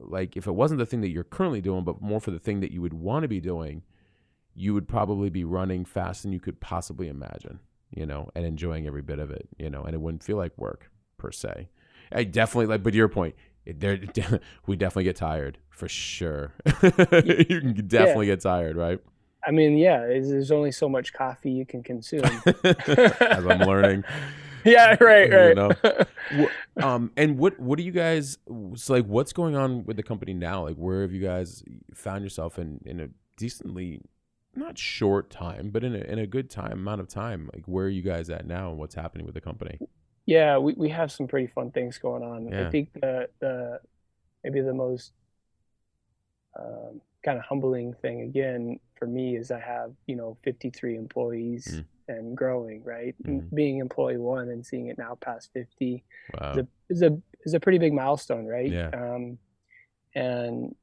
like if it wasn't the thing that you're currently doing, but more for the thing that you would want to be doing, you would probably be running faster than you could possibly imagine, you know, and enjoying every bit of it, you know, and it wouldn't feel like work per se. I definitely like, but to your point, there *laughs* we definitely get tired for sure. *laughs* you can definitely yeah. get tired, right? I mean, yeah, there's only so much coffee you can consume. *laughs* As I'm learning. *laughs* yeah, right, right. You know? *laughs* um, and what what do you guys? So like, what's going on with the company now? Like, where have you guys found yourself in in a decently not short time, but in a in a good time amount of time? Like, where are you guys at now, and what's happening with the company? Yeah, we, we have some pretty fun things going on. Yeah. I think the the maybe the most um, kind of humbling thing again for me is I have you know 53 employees mm. And growing. Right, mm. being employee one and seeing it now past 50 wow. is, a, is a is a pretty big milestone, right? Yeah. Um, and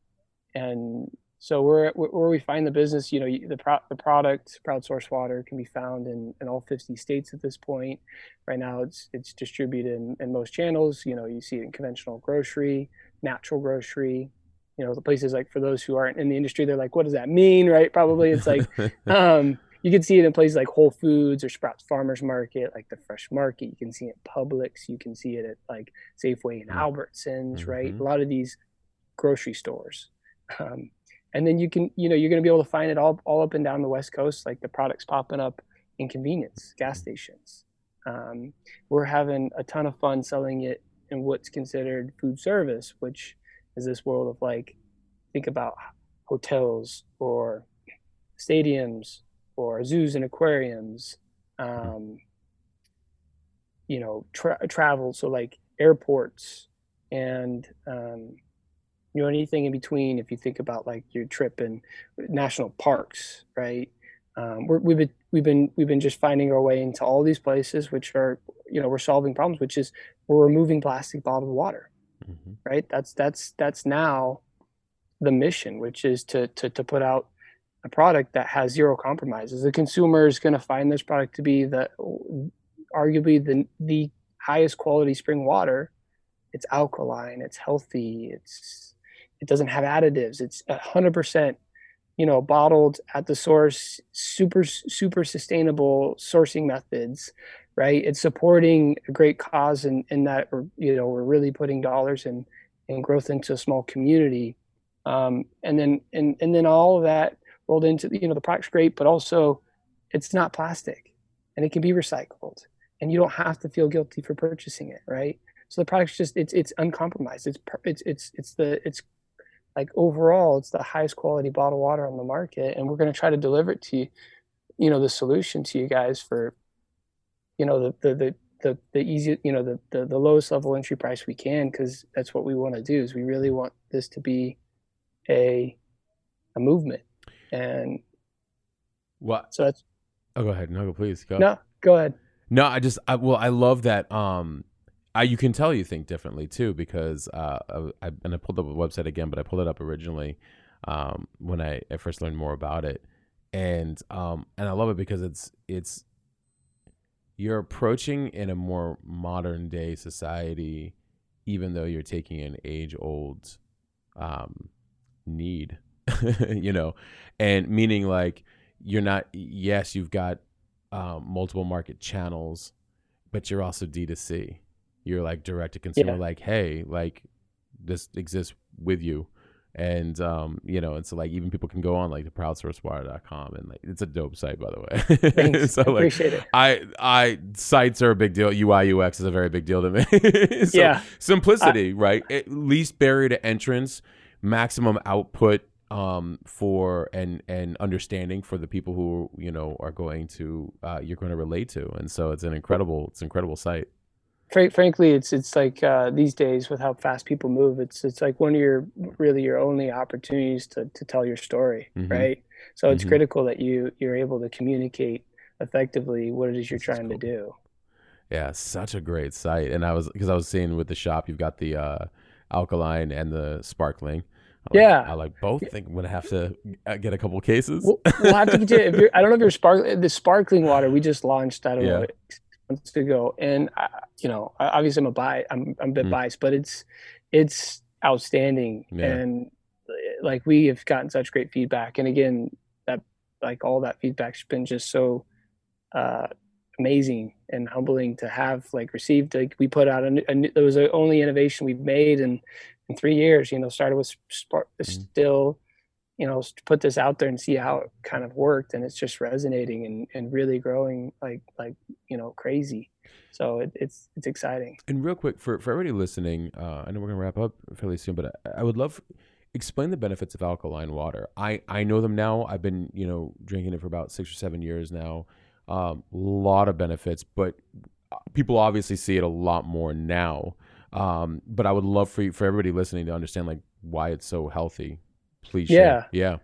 and so where where we find the business, you know, the pro, the product Proud Source Water can be found in, in all 50 states at this point. Right now, it's it's distributed in, in most channels. You know, you see it in conventional grocery, natural grocery. You know, the places like for those who aren't in the industry, they're like, what does that mean, right? Probably it's like, *laughs* um, you can see it in places like Whole Foods or Sprouts Farmers Market, like the Fresh Market. You can see it at Publix. You can see it at like Safeway and mm. Albertsons, mm-hmm. right? A lot of these grocery stores. Um, and then you can you know you're going to be able to find it all all up and down the west coast like the products popping up in convenience gas stations um, we're having a ton of fun selling it in what's considered food service which is this world of like think about hotels or stadiums or zoos and aquariums um, you know tra- travel so like airports and um, you know anything in between if you think about like your trip in national parks right? Um, we have been we've been we've been just finding our way into all these places which are you know we're solving problems which is we're removing plastic bottled water mm-hmm. right? That's that's that's now the mission which is to to, to put out a product that has zero compromises the consumer is going to find this product to be the arguably the the highest quality spring water it's alkaline it's healthy it's it doesn't have additives. It's hundred percent, you know, bottled at the source, super super sustainable sourcing methods, right? It's supporting a great cause in, in that you know we're really putting dollars and and growth into a small community, um, and then and and then all of that rolled into you know the product's great, but also it's not plastic, and it can be recycled, and you don't have to feel guilty for purchasing it, right? So the product's just it's it's uncompromised. It's it's it's it's the it's like overall it's the highest quality bottled water on the market and we're going to try to deliver it to you you know the solution to you guys for you know the the the the, the easy you know the, the the lowest level entry price we can because that's what we want to do is we really want this to be a a movement and what? so that's oh go ahead. No go, please go. No go ahead. No i just I, well i love that um I, you can tell you think differently too because uh, I, and I pulled up a website again, but I pulled it up originally um, when I, I, first learned more about it, and um, and I love it because it's it's you're approaching in a more modern day society, even though you're taking an age old um, need, *laughs* you know, and meaning like you're not. Yes, you've got um, multiple market channels, but you're also D to C. You're like direct to consumer yeah. like hey like this exists with you. And um you know and so like even people can go on like the proudsourcewater.com and like it's a dope site by the way. *laughs* Thanks. so, I like, appreciate it. I i sites are a big deal. Ui ux is a very big deal to me. *laughs* So, yeah. Simplicity I, right? At least barrier to entrance maximum output um for and and understanding for the people who you know are going to uh you're going to relate to and so it's an incredible it's an incredible site frankly, it's it's like uh, these days with how fast people move, it's it's like one of your really your only opportunities to to tell your story, mm-hmm. right? So it's mm-hmm. critical that you you're able to communicate effectively what it is you're trying cool. to do. Yeah, such a great site, and I was because I was seeing with the shop, you've got the uh, alkaline and the sparkling. I yeah, like, I like both. I think I'm gonna have to uh, get a couple cases. We'll, we'll have to get you. If you're, I don't know if you're spark the sparkling water we just launched. I don't yeah. know months ago, and I, you know, obviously I'm a bi, I'm, I'm a bit mm. biased, but it's it's outstanding, yeah. and like we have gotten such great feedback, and again, that like all that feedback's been just so uh, amazing and humbling to have like received. Like we put out a, a it was the only innovation we've made in in three years. You know, started with spark, mm. still you know put this out there and see how it kind of worked and it's just resonating and, and really growing like like you know crazy. So it, it's it's exciting. And real quick for for everybody listening uh i know we're gonna wrap up fairly soon but i, I would love explain the benefits of alkaline water. I i know them now. I've been you know drinking it for about six or seven years now. A um, lot of benefits but uh, people obviously see it a lot more now um, but i would love for you, for everybody listening to understand like why it's so healthy Please. Yeah. Share. Yeah.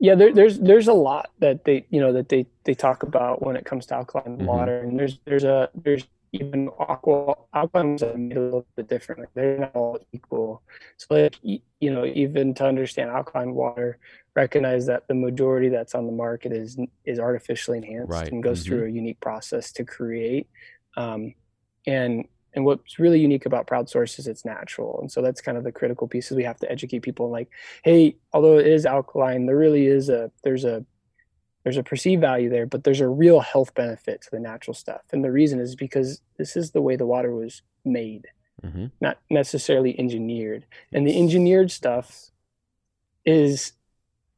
Yeah. There, there's there's a lot that they you know that they they talk about when it comes to alkaline mm-hmm. water, and there's there's a there's even aqua alkalines are made a little bit different. Like they're not all equal. So like you know even to understand alkaline water, recognize that the majority that's on the market is is artificially enhanced right. and goes mm-hmm. through a unique process to create. Um, and and what's really unique about proud source is it's natural. And so that's kind of the critical pieces we have to educate people like hey although it is alkaline there really is a there's a there's a perceived value there but there's a real health benefit to the natural stuff. And the reason is because this is the way the water was made mm-hmm. not necessarily engineered. And the engineered stuff is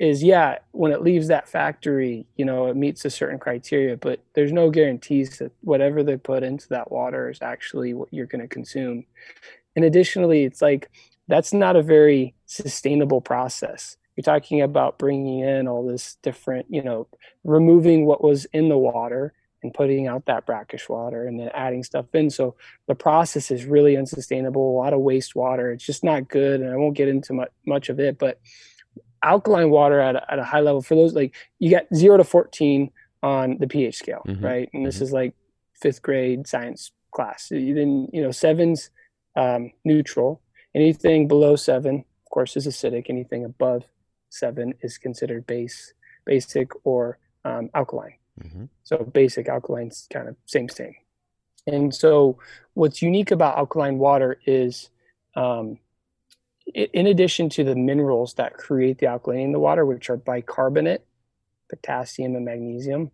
is yeah when it leaves that factory you know it meets a certain criteria but there's no guarantees that whatever they put into that water is actually what you're going to consume. And additionally it's like that's not a very sustainable process. You're talking about bringing in all this different you know removing what was in the water and putting out that brackish water and then adding stuff in. So the process is really unsustainable a lot of waste water it's just not good and i won't get into much, much of it but alkaline water at a, at a high level for those like you got 0 to 14 on the pH scale, mm-hmm. right? And this mm-hmm. is like fifth grade science class. Then you know sevens um, neutral. Anything below seven, of course, is acidic. Anything above seven is considered base, basic, or um, alkaline. Mm-hmm. So basic alkaline's kind of same same. And so what's unique about alkaline water is um, in addition to the minerals that create the alkalinity in the water, which are bicarbonate, potassium, and magnesium,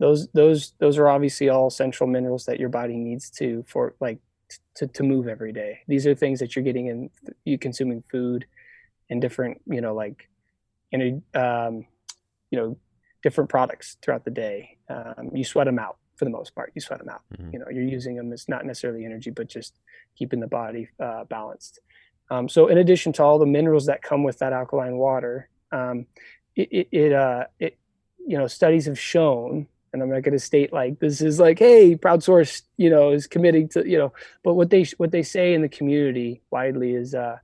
those those those are obviously all central minerals that your body needs to for like to, to move every day. These are things that you're getting in you consuming food and different, you know, like you know, um, you know, different products throughout the day. Um, you sweat them out for the most part. You sweat them out. Mm-hmm. You know, you're using them as not necessarily energy, but just keeping the body uh, balanced. Um, so in addition to all the minerals that come with that alkaline water, um, it, it, it, uh, it, you know, studies have shown, and I'm not going to state like this is like, hey, Proud Source, you know, is committing to, you know, but what they what they say in the community widely is, uh,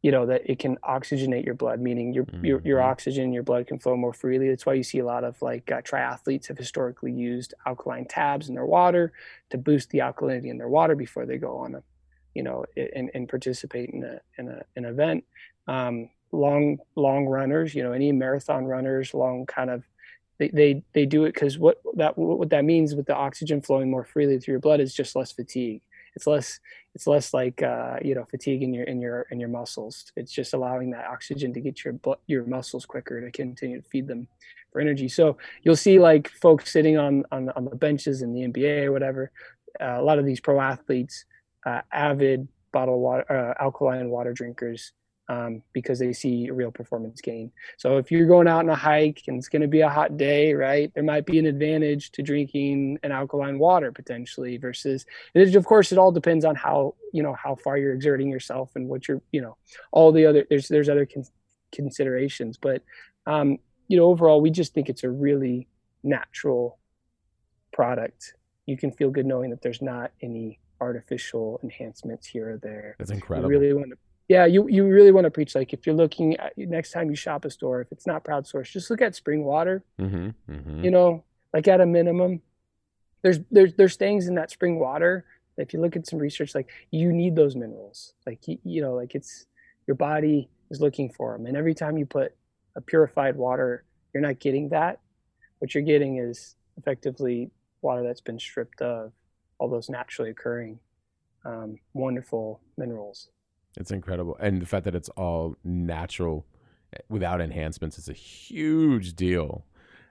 you know, that it can oxygenate your blood, meaning your mm-hmm. your your oxygen, your blood can flow more freely. That's why you see a lot of like uh, triathletes have historically used alkaline tabs in their water to boost the alkalinity in their water before they go on a you know, and, and participate in a, in a, an event. Um, long, long runners, you know, any marathon runners, long kind of, they, they, they do it because what that, what that means with the oxygen flowing more freely through your blood is just less fatigue. It's less, it's less like, uh, you know, fatigue in your, in your, in your muscles. It's just allowing that oxygen to get your, your muscles quicker to continue to feed them for energy. So you'll see like folks sitting on, on, on the benches in the NBA or whatever, uh, a lot of these pro athletes, uh, avid bottled water, uh, alkaline water drinkers um, because they see a real performance gain. So if you're going out on a hike and it's going to be a hot day, right, there might be an advantage to drinking an alkaline water potentially versus. of course, it all depends on how you know how far you're exerting yourself and what you're you know all the other there's there's other con- considerations, but um, you know overall we just think it's a really natural product. You can feel good knowing that there's not any artificial enhancements here or there. That's incredible. You really want to, yeah, you, you really want to preach like if you're looking at next time you shop a store, if it's not Proud Source, just look at spring water. Mm-hmm, mm-hmm. You know, like at a minimum, there's there's there's things in that spring water. If you look at some research, like you need those minerals. Like you, you know, like it's your body is looking for them, and every time you put a purified water, you're not getting that. What you're getting is effectively water that's been stripped of all those naturally occurring um, wonderful minerals. It's incredible, and the fact that it's all natural eh, without enhancements is a huge deal.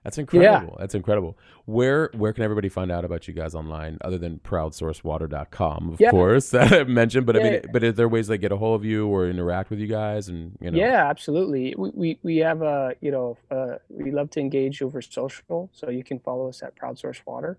That's incredible. Yeah. That's incredible. Where where can everybody find out about you guys online other than proudsourcewater.com, of yeah. course, *laughs* that I mentioned. But yeah. I mean, but are there ways they get a hold of you or interact with you guys? And you know, yeah, absolutely. We we, we have a you know uh, we love to engage over social, so you can follow us at ProudSourceWater.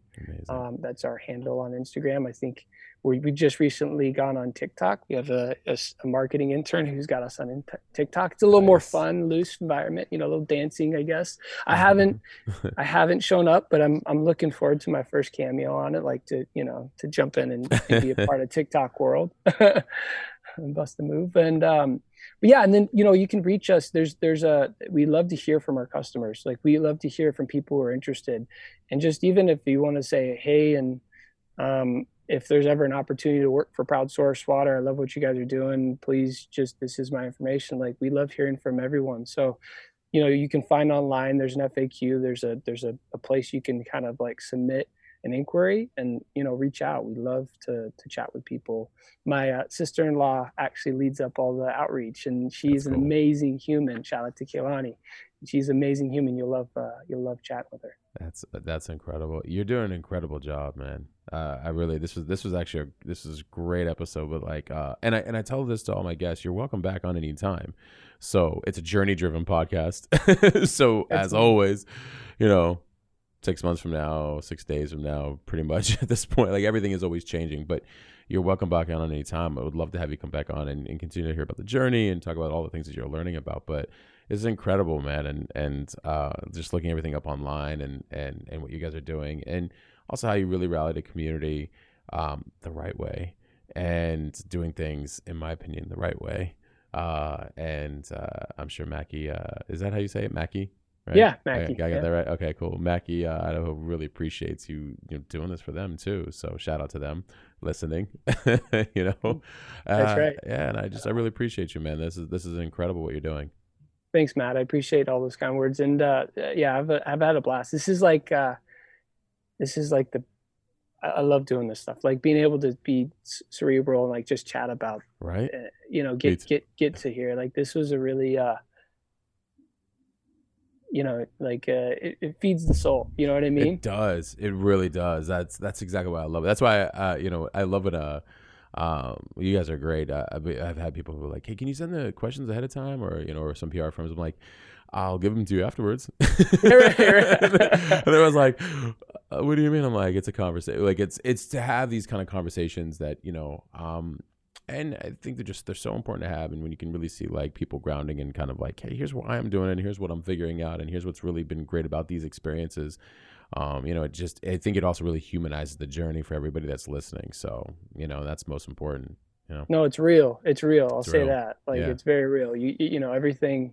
Um, that's our handle on Instagram. I think we we just recently gone on TikTok. We have a, a, a marketing intern who's got us on TikTok. It's a little nice. more fun, loose environment. You know, a little dancing, I guess. I mm-hmm. haven't *laughs* I haven't shown up, but I'm I'm looking forward to my first cameo on it. Like to you know to jump in and, and be a *laughs* part of TikTok world *laughs* and bust a move. And um, but yeah, and then you know you can reach us. There's there's a we love to hear from our customers. Like we love to hear from people who are interested, and just even if you want to say hey and um, if there's ever an opportunity to work for Proud Source Water, I love what you guys are doing. Please just this is my information. Like we love hearing from everyone. So, you know, you can find online. There's an FAQ. There's a there's a, a place you can kind of like submit an inquiry and you know reach out. We love to to chat with people. My uh, sister-in-law actually leads up all the outreach, and she's cool. an amazing human. Shout out to Kehlani. She's an amazing human. You'll love uh, you'll love chatting with her. That's that's incredible. You're doing an incredible job, man. Uh, I really this was this was actually a, this is a great episode. But like, uh, and I and I tell this to all my guests: you're welcome back on any time. So it's a journey driven podcast. *laughs* so as always, you know, six months from now, six days from now, pretty much *laughs* at this point, like everything is always changing. But you're welcome back on any time. I would love to have you come back on and, and continue to hear about the journey and talk about all the things that you're learning about. But it's incredible, man, and and uh, just looking everything up online and and and what you guys are doing, and also how you really rallied a community um, the right way and doing things, in my opinion, the right way. Uh, and uh, I'm sure Mackay, uh, is that how you say it, Mackay? Right? Yeah, Mackay. I, I got yeah. that right. Okay, cool. Mackay, uh, I really appreciates you, you know, doing this for them too. So shout out to them listening. *laughs* you know, mm, that's uh, right. Yeah, and I just I really appreciate you, man. This is this is incredible what you're doing. Thanks, Matt. I appreciate all those kind words. And uh, yeah, I've I've had a blast. This is like uh, this is like the I love doing this stuff. Like being able to be cerebral and like just chat about right. Uh, you know, get get get to here. Like this was a really uh, you know, like uh, it, it feeds the soul. You know what I mean? It does. It really does. That's that's exactly why I love it. That's why uh, you know I love it. Uh, um, you guys are great. Uh, I've, I've had people who are like, "Hey, can you send the questions ahead of time?" Or you know, or some PR firms. I'm like, "I'll give them to you afterwards." *laughs* *laughs* right, right. and they was like, uh, "What do you mean?" I'm like, "It's a conversation. Like it's it's to have these kind of conversations that you know." Um, and I think they're just they're so important to have. And when you can really see like people grounding and kind of like, "Hey, here's why I'm doing it. And here's what I'm figuring out. And here's what's really been great about these experiences." Um, you know, it just I think it also really humanizes the journey for everybody that's listening. So you know, that's most important. You know? No, it's real. It's real. I'll it's say real. that. Like yeah. it's very real. You you know everything.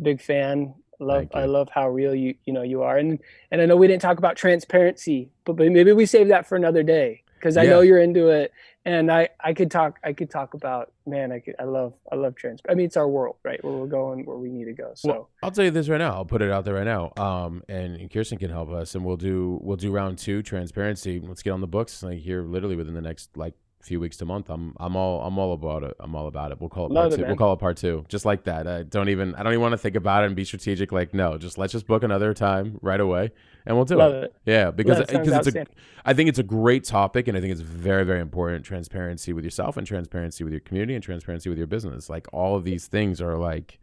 Big fan. Love. I love how real you you know you are. And and I know we didn't talk about transparency, but, but maybe we save that for another day because I yeah. know you're into it and I I could talk I could talk about man I could I love I love trans I mean it's our world right? Where we're going where we need to go so. Well, I'll tell you this right now. I'll put it out there right now. Um and Kirsten can help us and we'll do we'll do round two transparency. Let's get on the books like here literally within the next like few weeks to month. I'm I'm all I'm all about it. I'm all about it. We'll call it Love part it, two. Man. We'll call it part two, just like that. I don't even I don't even want to think about it and be strategic. Like no, just let's just book another time right away, and we'll do Love it. it. Yeah, because because it's a I think it's a great topic, and I think it's very very important. Transparency with yourself, and transparency with your community, and transparency with your business. Like all of these things are like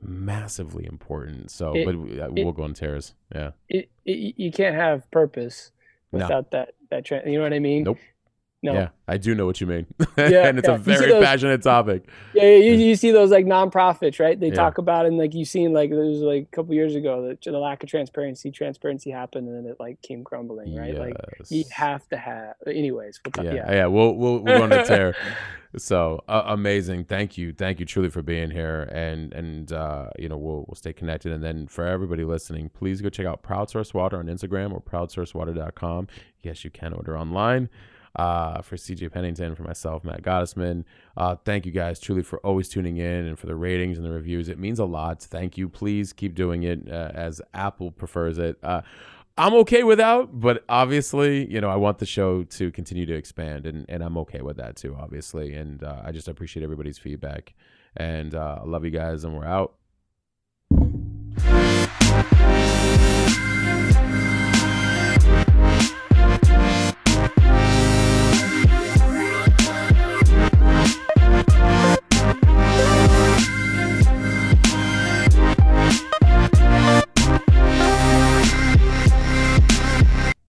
massively important. So, it, but uh, we'll go on tears. Yeah, it, you can't have purpose without no. that that. Tra- you know what I mean? Nope. No. Yeah, I do know what you mean. *laughs* Yeah, and it's yeah. a very those, passionate topic. Yeah, you, *laughs* you see those like nonprofits, right? They yeah. talk about and like you've seen like there was like a couple years ago that the lack of transparency, transparency happened and then it like came crumbling, right? Yes. Like you have to have anyways. We'll talk, yeah, yeah, yeah, we'll we'll we're going to tear. So uh, amazing. Thank you. Thank you truly for being here. And, and, uh, you know, we'll, we'll stay connected. And then for everybody listening, please go check out Proud Source Water on Instagram or proudsourcewater.com. Yes, you can order online uh, for CJ Pennington, for myself, Matt Gottesman. Uh, thank you guys truly for always tuning in and for the ratings and the reviews. It means a lot. Thank you. Please keep doing it uh, as Apple prefers it. Uh, I'm okay without, but obviously, you know, I want the show to continue to expand, and, and I'm okay with that too, obviously. And uh, I just appreciate everybody's feedback. And uh, I love you guys, and we're out.